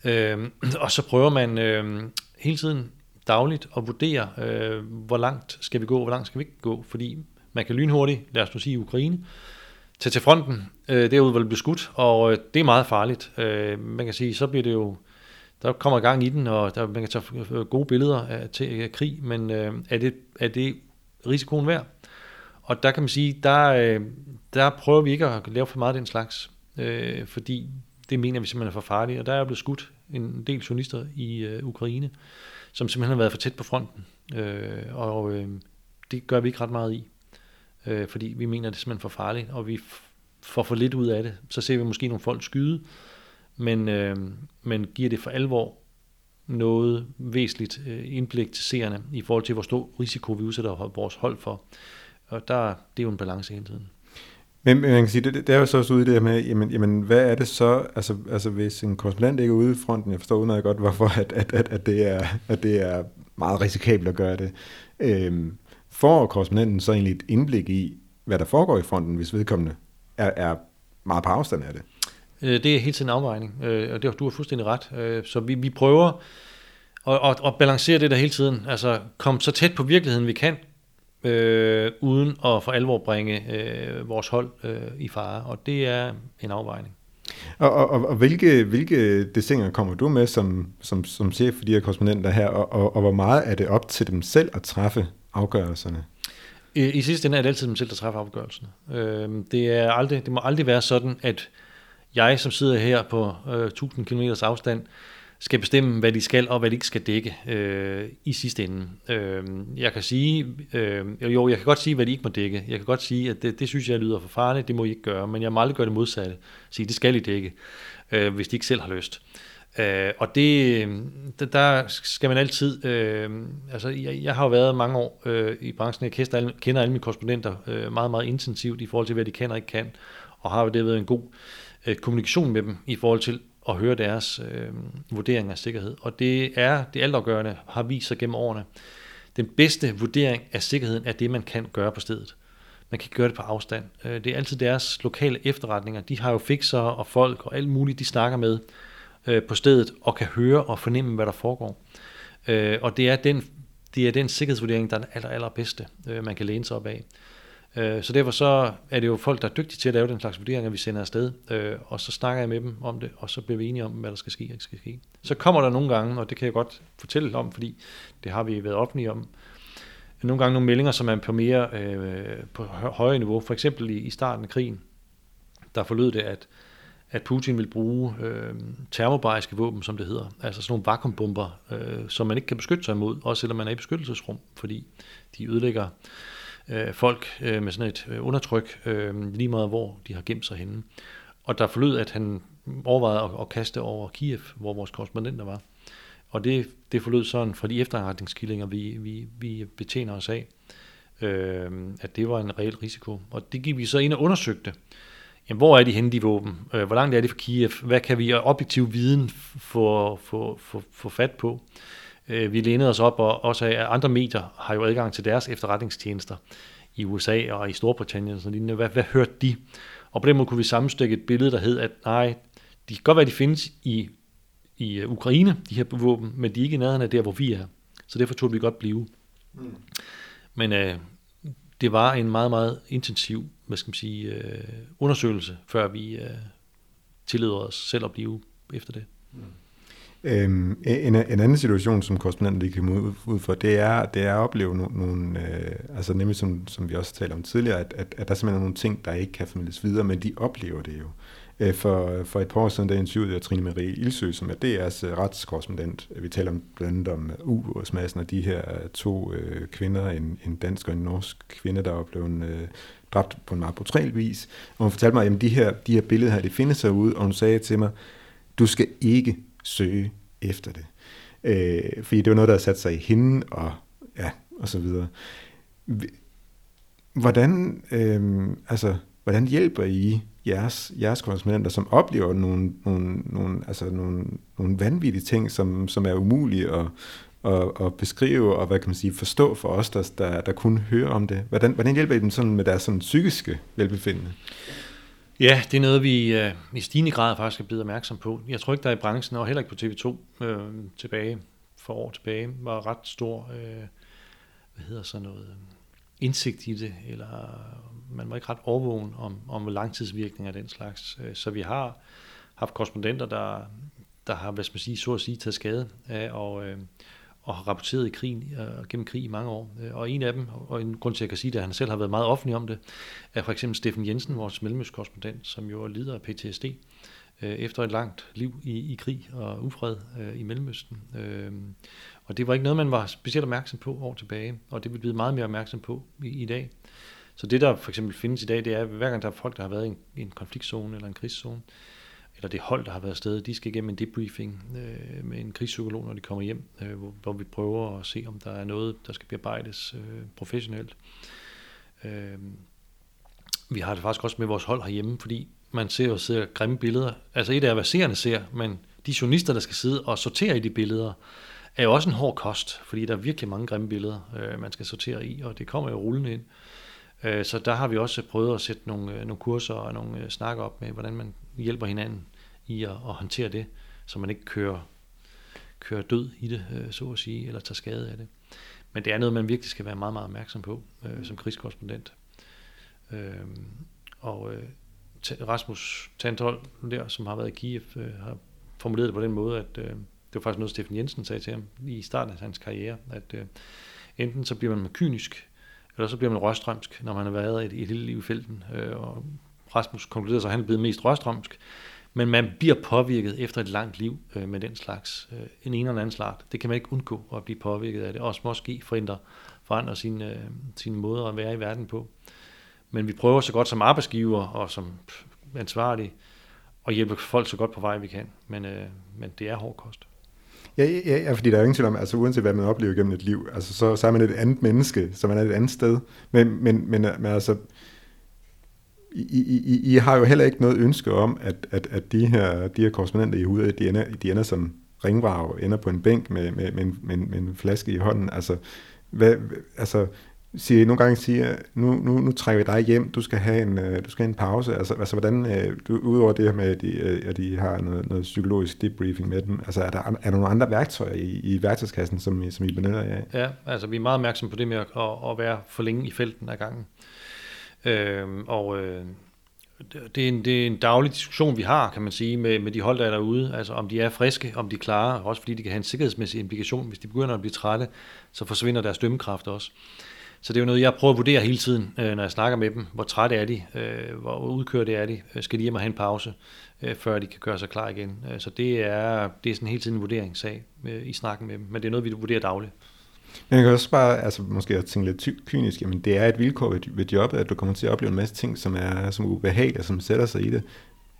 Øh, og så prøver man øh, hele tiden dagligt at vurdere, øh, hvor langt skal vi gå, hvor langt skal vi ikke gå, fordi man kan lynhurtigt, lad os nu sige Ukraine, tage til fronten, øh, derude, hvor det bliver skudt, og øh, det er meget farligt. Øh, man kan sige, så bliver det jo, der kommer gang i den, og der, man kan tage øh, gode billeder af, til, af krig, men øh, er, det, er det risikoen værd? Og der kan man sige, der, øh, der prøver vi ikke at lave for meget af den slags, øh, fordi det mener vi simpelthen er for farligt, og der er blevet skudt en del journalister i øh, Ukraine, som simpelthen har været for tæt på fronten, øh, og øh, det gør vi ikke ret meget i øh, fordi vi mener, det er simpelthen for farligt, og vi får for lidt ud af det. Så ser vi måske nogle folk skyde, men, øh, men giver det for alvor noget væsentligt øh, indblik til seerne i forhold til, hvor stor risiko vi udsætter vores hold for. Og der, det er jo en balance hele tiden. Men, men man kan sige, det, det er jo så også ude i det her med, jamen, jamen hvad er det så, altså, altså hvis en korrespondent ikke er ude i fronten, jeg forstår udmærket godt, hvorfor at, at, at, at, det er, at det er meget risikabelt at gøre det. Øhm, får korrespondenten så egentlig et indblik i, hvad der foregår i fronten, hvis vedkommende er, er meget på afstand af det? Øh, det er helt tiden en afvejning, øh, og det, du har fuldstændig ret. Øh, så vi, vi prøver at, at, at balancere det der hele tiden. Altså komme så tæt på virkeligheden, vi kan, øh, uden at for alvor bringe øh, vores hold øh, i fare, og det er en afvejning. Og, og, og, og hvilke, hvilke desinger kommer du med som, som, som chef for de her korrespondenter her, og, og, og hvor meget er det op til dem selv at træffe afgørelserne? I, I sidste ende er det altid dem selv, der træffer afgørelserne. Øh, det, er aldrig, det må aldrig være sådan, at jeg, som sidder her på øh, 1000 km afstand, skal bestemme, hvad de skal og hvad de ikke skal dække øh, i sidste ende. Øh, jeg kan sige, øh, jo, jeg kan godt sige, hvad de ikke må dække. Jeg kan godt sige, at det, det synes jeg lyder for farligt, det må I ikke gøre, men jeg må aldrig gøre det modsatte. Sige, det skal I dække, øh, hvis de ikke selv har lyst. Øh, og det, øh, der skal man altid, øh, altså jeg, jeg har jo været mange år øh, i branchen, jeg kender alle, kender alle mine korrespondenter øh, meget, meget intensivt i forhold til, hvad de kan og ikke kan, og har jo det været en god øh, kommunikation med dem i forhold til og høre deres øh, vurdering af sikkerhed. Og det er det altafgørende, har vist sig gennem årene. Den bedste vurdering af sikkerheden er det, man kan gøre på stedet. Man kan gøre det på afstand. Øh, det er altid deres lokale efterretninger. De har jo fikser og folk og alt muligt, de snakker med øh, på stedet og kan høre og fornemme, hvad der foregår. Øh, og det er, den, det er den sikkerhedsvurdering, der er den aller, allerbedste, øh, man kan læne sig op af. Øh, så derfor så er det jo folk, der er dygtige til at lave den slags vurderinger, vi sender afsted, øh, og så snakker jeg med dem om det, og så bliver vi enige om, hvad der skal ske og ikke skal ske. Så kommer der nogle gange, og det kan jeg godt fortælle om, fordi det har vi været offentlige om, nogle gange nogle meldinger, som er på mere øh, på højere niveau. For eksempel i, i starten af krigen, der forlød det, at at Putin vil bruge øh, termobariske våben, som det hedder, altså sådan nogle vakuumbomber, øh, som man ikke kan beskytte sig imod, også selvom man er i beskyttelsesrum, fordi de ødelægger øh, øh, folk øh, med sådan et øh, undertryk, øh, lige meget hvor de har gemt sig henne. Og der forlød, at han overvejede at, at kaste over Kiev, hvor vores korrespondenter var. Og det, det forlød sådan fra de efterretningskillinger, vi, vi, vi betjener os af, øh, at det var en reel risiko. Og det gik vi så ind og undersøgte, jamen, hvor er de henne, de våben? Øh, hvor langt er det fra Kiev? Hvad kan vi objektiv viden få, få, få, få fat på? Øh, vi lænede os op, og også andre medier har jo adgang til deres efterretningstjenester i USA og i Storbritannien. Og lignende. Hvad, hvad hørte de? Og på den måde kunne vi sammenstykke et billede, der hed, at nej, de kan godt være, at de findes i, i øh, Ukraine, de her våben, men de er ikke i nærheden af der, hvor vi er. Så derfor tog vi godt blive. Mm. Men øh, det var en meget, meget intensiv hvad skal man sige, øh, undersøgelse, før vi øh, tillod os selv at blive efter det. Mm. Øhm, en, en anden situation, som korrespondenten lige kan ud, ud for, det er, det er at opleve nogle, nogle øh, altså nemlig som, som vi også talte om tidligere, at, at, at der simpelthen er nogle ting, der ikke kan formidles videre, men de oplever det jo. Øh, for, for et par år siden, der interviewede jeg Trine Marie Ilsø, som er DR's øh, retskorrespondent. Vi taler om, blandt andet om øh, ubådsmassen og de her øh, to øh, kvinder, en, en dansk og en norsk kvinde, der er blevet øh, dræbt på en meget brutal vis. Og hun fortalte mig, at de her, de her billeder her, det findes herude, og hun sagde til mig, du skal ikke søge efter det. Øh, fordi det var noget, der havde sat sig i hende, og ja, og så videre. Hvordan, øh, altså, hvordan hjælper I jeres, jeres korrespondenter, som oplever nogle, nogle, nogle, altså nogle, nogle vanvittige ting, som, som er umulige at, at, at beskrive og hvad kan man sige, forstå for os, der, der, der kun hører om det. Hvordan, hvordan hjælper I dem sådan med deres sådan psykiske velbefindende? Ja, det er noget, vi øh, i stigende grad faktisk er blevet opmærksom på. Jeg tror ikke, der i branchen, og heller ikke på TV2 øh, tilbage, for år tilbage, var ret stor, øh, hvad hedder så noget, øh, indsigt i det, eller man var ikke ret overvågen om, om langtidsvirkninger af den slags. Øh, så vi har haft korrespondenter, der, der har, hvad skal man sige, så at sige, taget skade af og, øh, og har rapporteret i krigen, øh, gennem krig i mange år. Øh, og en af dem, og en grund til, at jeg kan sige det, at han selv har været meget offentlig om det, er for eksempel Steffen Jensen, vores mellemøstkorrespondent, som jo lider af PTSD øh, efter et langt liv i, i krig og ufred øh, i Mellemøsten. Øh, og det var ikke noget, man var specielt opmærksom på år tilbage, og det vil blive meget mere opmærksom på i, i dag. Så det, der for eksempel findes i dag, det er, at hver gang der er folk, der har været i en, en konfliktzone eller en krigszone, eller det hold, der har været afsted, de skal igennem en debriefing øh, med en krigspsykolog, når de kommer hjem, øh, hvor, hvor vi prøver at se, om der er noget, der skal bearbejdes øh, professionelt. Øh, vi har det faktisk også med vores hold herhjemme, fordi man ser jo ser grimme billeder. Altså et af hvad seerne ser, men de journalister, der skal sidde og sortere i de billeder, er jo også en hård kost, fordi der er virkelig mange grimme billeder, øh, man skal sortere i, og det kommer jo rullende ind. Øh, så der har vi også prøvet at sætte nogle, øh, nogle kurser og nogle øh, snakker op med, hvordan man hjælper hinanden i at, at håndtere det, så man ikke kører, kører død i det, så at sige, eller tager skade af det. Men det er noget, man virkelig skal være meget, meget opmærksom på øh, som krigskorrespondent. Øh, og øh, Rasmus Tantol, der, som har været i Kiev, øh, har formuleret det på den måde, at øh, det var faktisk noget, Steffen Jensen sagde til ham i starten af hans karriere, at øh, enten så bliver man kynisk, eller så bliver man rørstrømsk, når man har været et, et lille liv i felten. Øh, og Rasmus konkluderede så, at han er blevet mest rørstrømsk. Men man bliver påvirket efter et langt liv øh, med den slags, øh, en ene eller anden slags. Det kan man ikke undgå at blive påvirket af det. Også måske forhindre, forandre sin, øh, sin måde at være i verden på. Men vi prøver så godt som arbejdsgiver og som ansvarlig at hjælpe folk så godt på vej, vi kan. Men, øh, men det er hård kost. Ja, ja, ja, fordi der er jo ingen tvivl om, altså uanset hvad man oplever gennem et liv, altså så, så er man et andet menneske, så man er et andet sted. Men, men, men, men altså, i, I, I har jo heller ikke noget ønske om, at, at, at de, her, de her korrespondenter i hovedet, de ender, de ender som ringvrag, ender på en bænk med, med, med, med, med en flaske i hånden. Altså, hvad, altså siger, nogle gange siger, nu, nu, nu trækker vi dig hjem, du skal have en, øh, du skal have en pause. Altså, altså hvordan, øh, du, udover det her med, at de, øh, at de har noget, noget psykologisk debriefing med dem, altså er der, er der nogle andre værktøjer i, i værktøjskassen, som, som I benytter af? Ja, altså vi er meget opmærksomme på det med at, at være for længe i felten ad gangen. Øh, og øh, det, er en, det er en daglig diskussion, vi har, kan man sige, med, med de hold, der er derude. Altså om de er friske, om de er klare, også fordi de kan have en sikkerhedsmæssig implikation. Hvis de begynder at blive trætte, så forsvinder deres dømmekraft også. Så det er jo noget, jeg prøver at vurdere hele tiden, øh, når jeg snakker med dem. Hvor trætte er de? Øh, hvor udkørte er de? Øh, skal de hjem og have en pause, øh, før de kan gøre sig klar igen? Øh, så det er, det er sådan hele tiden en vurderingssag i snakken med dem. Men det er noget, vi vurderer dagligt. Men jeg kan også bare, altså måske at tænke lidt kynisk, men det er et vilkår ved, ved jobbet, at du kommer til at opleve en masse ting, som er som ubehagelige, som sætter sig i det.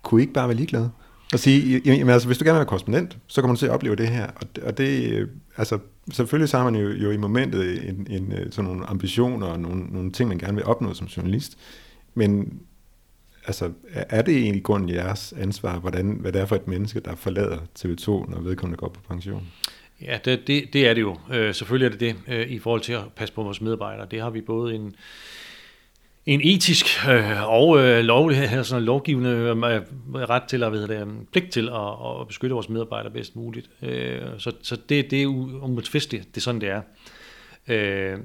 Kunne I ikke bare være ligeglade? Og sige, jamen altså, hvis du gerne vil være korrespondent, så kommer du til at opleve det her. Og, og det, øh, altså, selvfølgelig så har man jo, jo i momentet en, en, øh, sådan nogle ambitioner og nogle, nogle ting, man gerne vil opnå som journalist. Men altså, er det egentlig grund jeres ansvar, hvordan, hvad det er for et menneske, der forlader TV2, når vedkommende går på pension? Ja, det, det, det er det jo. Øh, selvfølgelig er det det øh, i forhold til at passe på vores medarbejdere. Det har vi både en, en etisk øh, og øh, lovlig, altså lovgivende øh, ret til at ved det, pligt til at, at beskytte vores medarbejdere bedst muligt. Øh, så, så det, det er umodtvistigt, det er sådan, det er. Øh,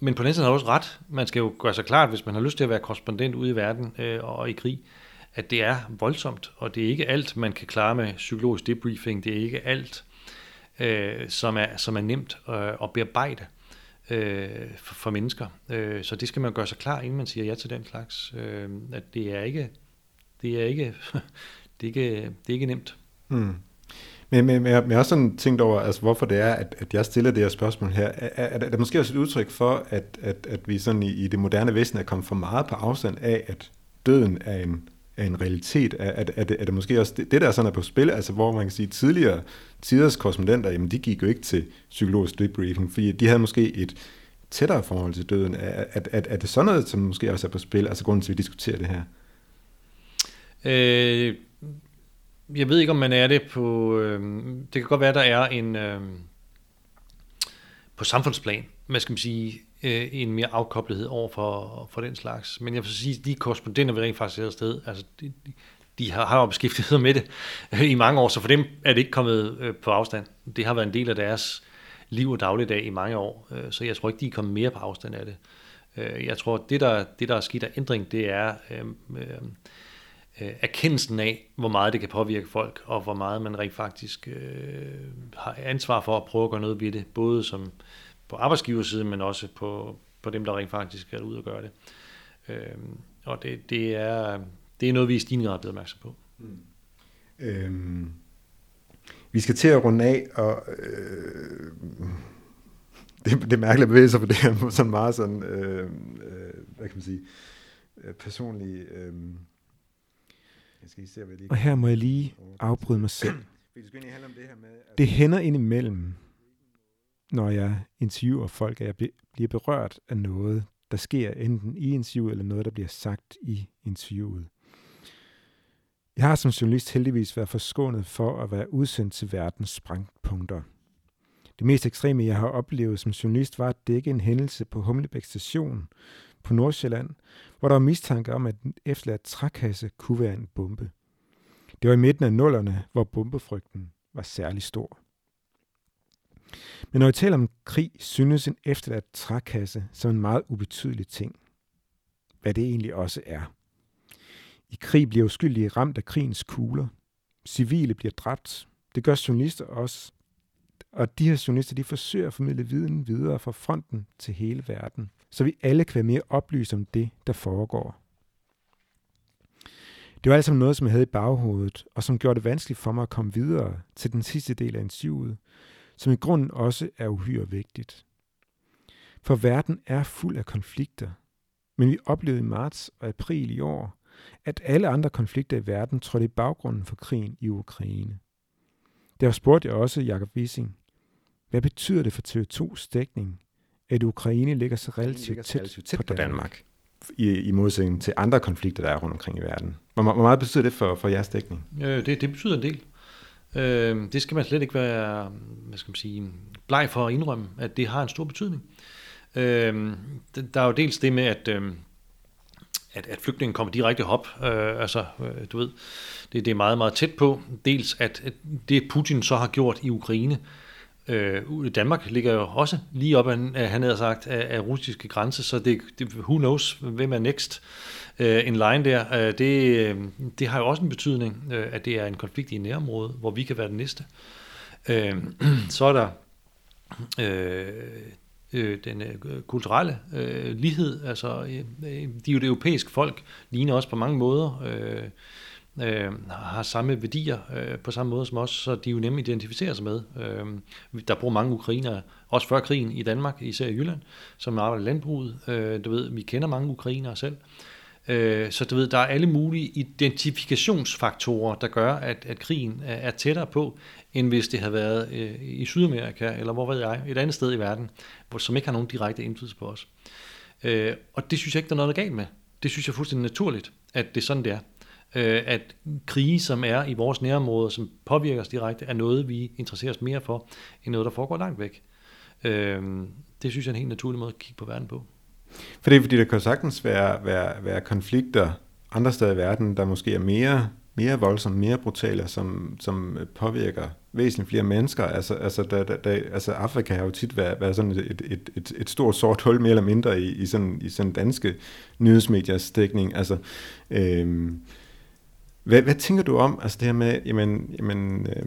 men på den anden side har du også ret. Man skal jo gøre sig klart, hvis man har lyst til at være korrespondent ude i verden øh, og i krig, at det er voldsomt, og det er ikke alt, man kan klare med psykologisk debriefing. Det er ikke alt, øh, som, er, som er nemt øh, at bearbejde øh, for, for mennesker. Øh, så det skal man gøre sig klar, inden man siger ja til den slags. Øh, at det er ikke det er ikke, <laughs> det er ikke, det er ikke nemt. Mm. Men, men, men jeg har også sådan tænkt over, altså, hvorfor det er, at, at jeg stiller det her spørgsmål her. Er, er, er det måske også et udtryk for, at, at, at vi sådan i, i det moderne væsen er kommet for meget på afstand af, at døden er en, er en realitet? Er, er, er, det, er det måske også det, det, der sådan er på spil, altså hvor man kan sige, tidligere tiders korrespondenter, jamen de gik jo ikke til psykologisk debriefing, fordi de havde måske et tættere forhold til døden. Er, er, er, er det sådan noget, som måske også er på spil, altså grunden til, at vi diskuterer det her? Øh, jeg ved ikke, om man er det på... Øh, det kan godt være, der er en... Øh, på samfundsplan, hvad skal man sige, øh, en mere afkoblethed over for, for den slags. Men jeg vil sige, de korrespondenter, vi rent faktisk er sted, altså de, de har, har jo beskæftiget sig med det <laughs> i mange år, så for dem er det ikke kommet øh, på afstand. Det har været en del af deres liv og dagligdag i mange år, øh, så jeg tror ikke, de er kommet mere på afstand af det. Øh, jeg tror, det der, det der er sket af ændring, det er øh, øh, erkendelsen af, hvor meget det kan påvirke folk, og hvor meget man rent faktisk øh, har ansvar for at prøve at gøre noget ved det, både som på arbejdsgiversiden, men også på, på dem, der rent faktisk er ude og gøre det. Øh, og det, det, er, det er noget, vi i stigende grad er blevet opmærksom på. Mm. Øhm, vi skal til at runde af, og øh, det, det er mærkeligt at bevæge sig på det her sådan meget sådan, øh, øh, hvad kan man sige, øh, personlige... Øh, jeg skal se, hvad det og her må jeg lige afbryde mig selv. Det hænder indimellem, når jeg interviewer folk, at jeg bliver berørt af noget, der sker enten i interviewet, eller noget, der bliver sagt i interviewet. Jeg har som journalist heldigvis været forskånet for at være udsendt til verdens sprængpunkter. Det mest ekstreme, jeg har oplevet som journalist, var at dække en hændelse på Humlebæk station på Nordsjælland, hvor der var mistanke om, at en efterladt trækasse kunne være en bombe. Det var i midten af nullerne, hvor bombefrygten var særlig stor. Men når vi taler om krig, synes en efterladt trækasse som en meget ubetydelig ting. Hvad det egentlig også er. I krig bliver uskyldige ramt af krigens kugler. Civile bliver dræbt. Det gør journalister også. Og de her journalister, de forsøger at formidle viden videre fra fronten til hele verden, så vi alle kan være mere oplyst om det, der foregår. Det var altså noget, som jeg havde i baghovedet, og som gjorde det vanskeligt for mig at komme videre til den sidste del af interviewet, som i grunden også er uhyre vigtigt. For verden er fuld af konflikter, men vi oplevede i marts og april i år, at alle andre konflikter i verden trådte i baggrunden for krigen i Ukraine. Der spurgte jeg også Jakob Wissing, hvad betyder det for TV2's dækning, at Ukraine ligger så relativt tæt, relativt tæt på Danmark? Danmark? I, I modsætning til andre konflikter, der er rundt omkring i verden. Hvor, hvor meget betyder det for, for jeres dækning? Øh, det, det betyder en del. Øh, det skal man slet ikke være hvad skal man sige, bleg for at indrømme, at det har en stor betydning. Øh, der er jo dels det med, at, øh, at, at flygtningen kommer direkte hop. Øh, altså, øh, du ved, det, det er meget, meget tæt på. Dels, at, at det Putin så har gjort i Ukraine, Øh, Øh, Danmark ligger jo også lige op af, øh, han havde sagt, af, af russiske grænse, så det, det, who knows, hvem er next øh, en line der. Øh, det, øh, det har jo også en betydning, øh, at det er en konflikt i nærområdet, hvor vi kan være den næste. Øh, <clears throat> så er der øh, øh, den øh, kulturelle øh, lighed. Altså, øh, øh de er jo det europæiske folk, ligner også på mange måder. Øh, øh, har samme værdier øh, på samme måde som os, så de er jo nemme at identificere sig med. Øh, der bor mange ukrainere, også før krigen i Danmark, især i Jylland, som arbejder i landbruget. Øh, du ved, vi kender mange ukrainere selv. Øh, så du ved, der er alle mulige identifikationsfaktorer, der gør, at, at krigen er, er tættere på, end hvis det havde været øh, i Sydamerika, eller hvor ved jeg, et andet sted i verden, hvor, som ikke har nogen direkte indflydelse på os. Øh, og det synes jeg ikke, der er noget galt med. Det synes jeg er fuldstændig naturligt, at det er sådan, det er øh, at krige, som er i vores nærområde, som påvirker os direkte, er noget, vi interesserer os mere for, end noget, der foregår langt væk. Øh, det synes jeg er en helt naturlig måde at kigge på verden på. For det er fordi, der kan sagtens være, være, være konflikter andre steder i verden, der måske er mere, mere voldsomme, mere brutale, som, som påvirker væsentligt flere mennesker. Altså, altså, der, der, der, altså Afrika har jo tit været, været sådan et, et, et, et stort sort hul, mere eller mindre, i, i, sådan, i sådan danske nyhedsmediers dækning. Altså, øhm, hvad, hvad tænker du om altså det her med, jamen, jamen øh,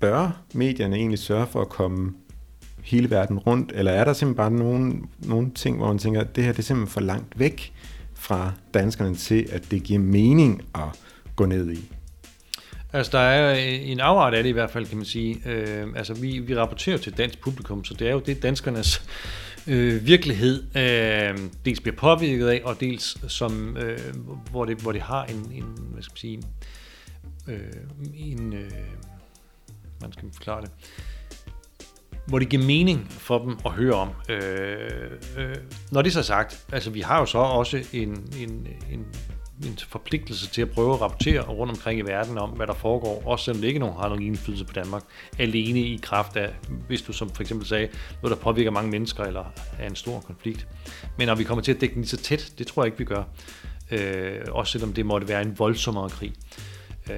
bør medierne egentlig sørge for at komme hele verden rundt, eller er der simpelthen bare nogle, nogle ting, hvor man tænker, at det her det er simpelthen for langt væk fra danskerne til, at det giver mening at gå ned i? Altså, der er en afart af det i hvert fald, kan man sige. Øh, altså, vi, vi rapporterer til dansk publikum, så det er jo det, danskernes øh, virkelighed øh, dels bliver påvirket af, og dels som, øh, hvor, det, hvor det har en, en hvad skal man sige, øh, en, øh, man skal forklare det, hvor det giver mening for dem at høre om. Øh, øh, når det så er sagt, altså vi har jo så også en, en, en en forpligtelse til at prøve at rapportere rundt omkring i verden om, hvad der foregår, også selvom det ikke nogen har nogen indflydelse på Danmark, alene i kraft af, hvis du som for eksempel sagde, noget der påvirker mange mennesker, eller er en stor konflikt. Men når vi kommer til at dække den så tæt, det tror jeg ikke, vi gør. Øh, også selvom det måtte være en voldsommere krig. Øh,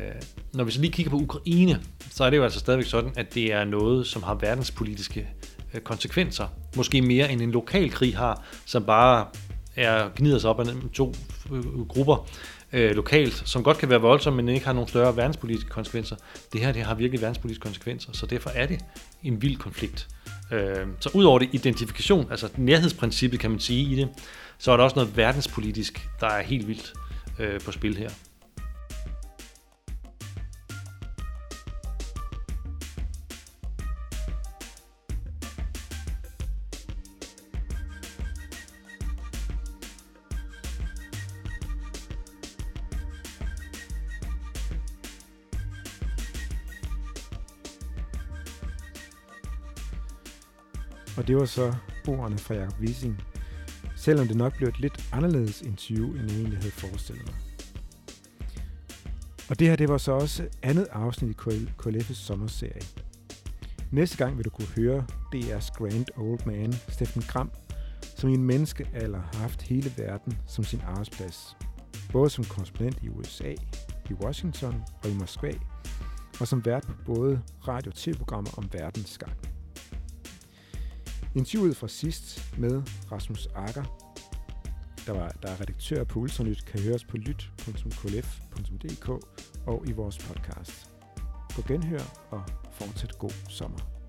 når vi så lige kigger på Ukraine, så er det jo altså stadigvæk sådan, at det er noget, som har verdenspolitiske øh, konsekvenser. Måske mere end en lokal krig har, som bare er gnider sig op af to Øh, grupper øh, lokalt, som godt kan være voldsomme, men ikke har nogen større verdenspolitiske konsekvenser. Det her det har virkelig verdenspolitiske konsekvenser, så derfor er det en vild konflikt. Øh, så udover det identifikation, altså nærhedsprincippet kan man sige i det, så er der også noget verdenspolitisk, der er helt vildt øh, på spil her. Og det var så ordene fra Jacob Wissing, selvom det nok blev et lidt anderledes interview, end jeg egentlig havde forestillet mig. Og det her, det var så også andet afsnit i KLF's sommerserie. Næste gang vil du kunne høre DR's Grand Old Man, Steffen Gram, som i en menneskealder har haft hele verden som sin arbejdsplads. Både som korrespondent i USA, i Washington og i Moskva, og som vært på både radio- og tv-programmer om verdens gang. Interviewet fra sidst med Rasmus Akker, der, var, der er redaktør på Ultranyt, kan høres på lyt.klf.dk og i vores podcast. På genhør og fortsat god sommer.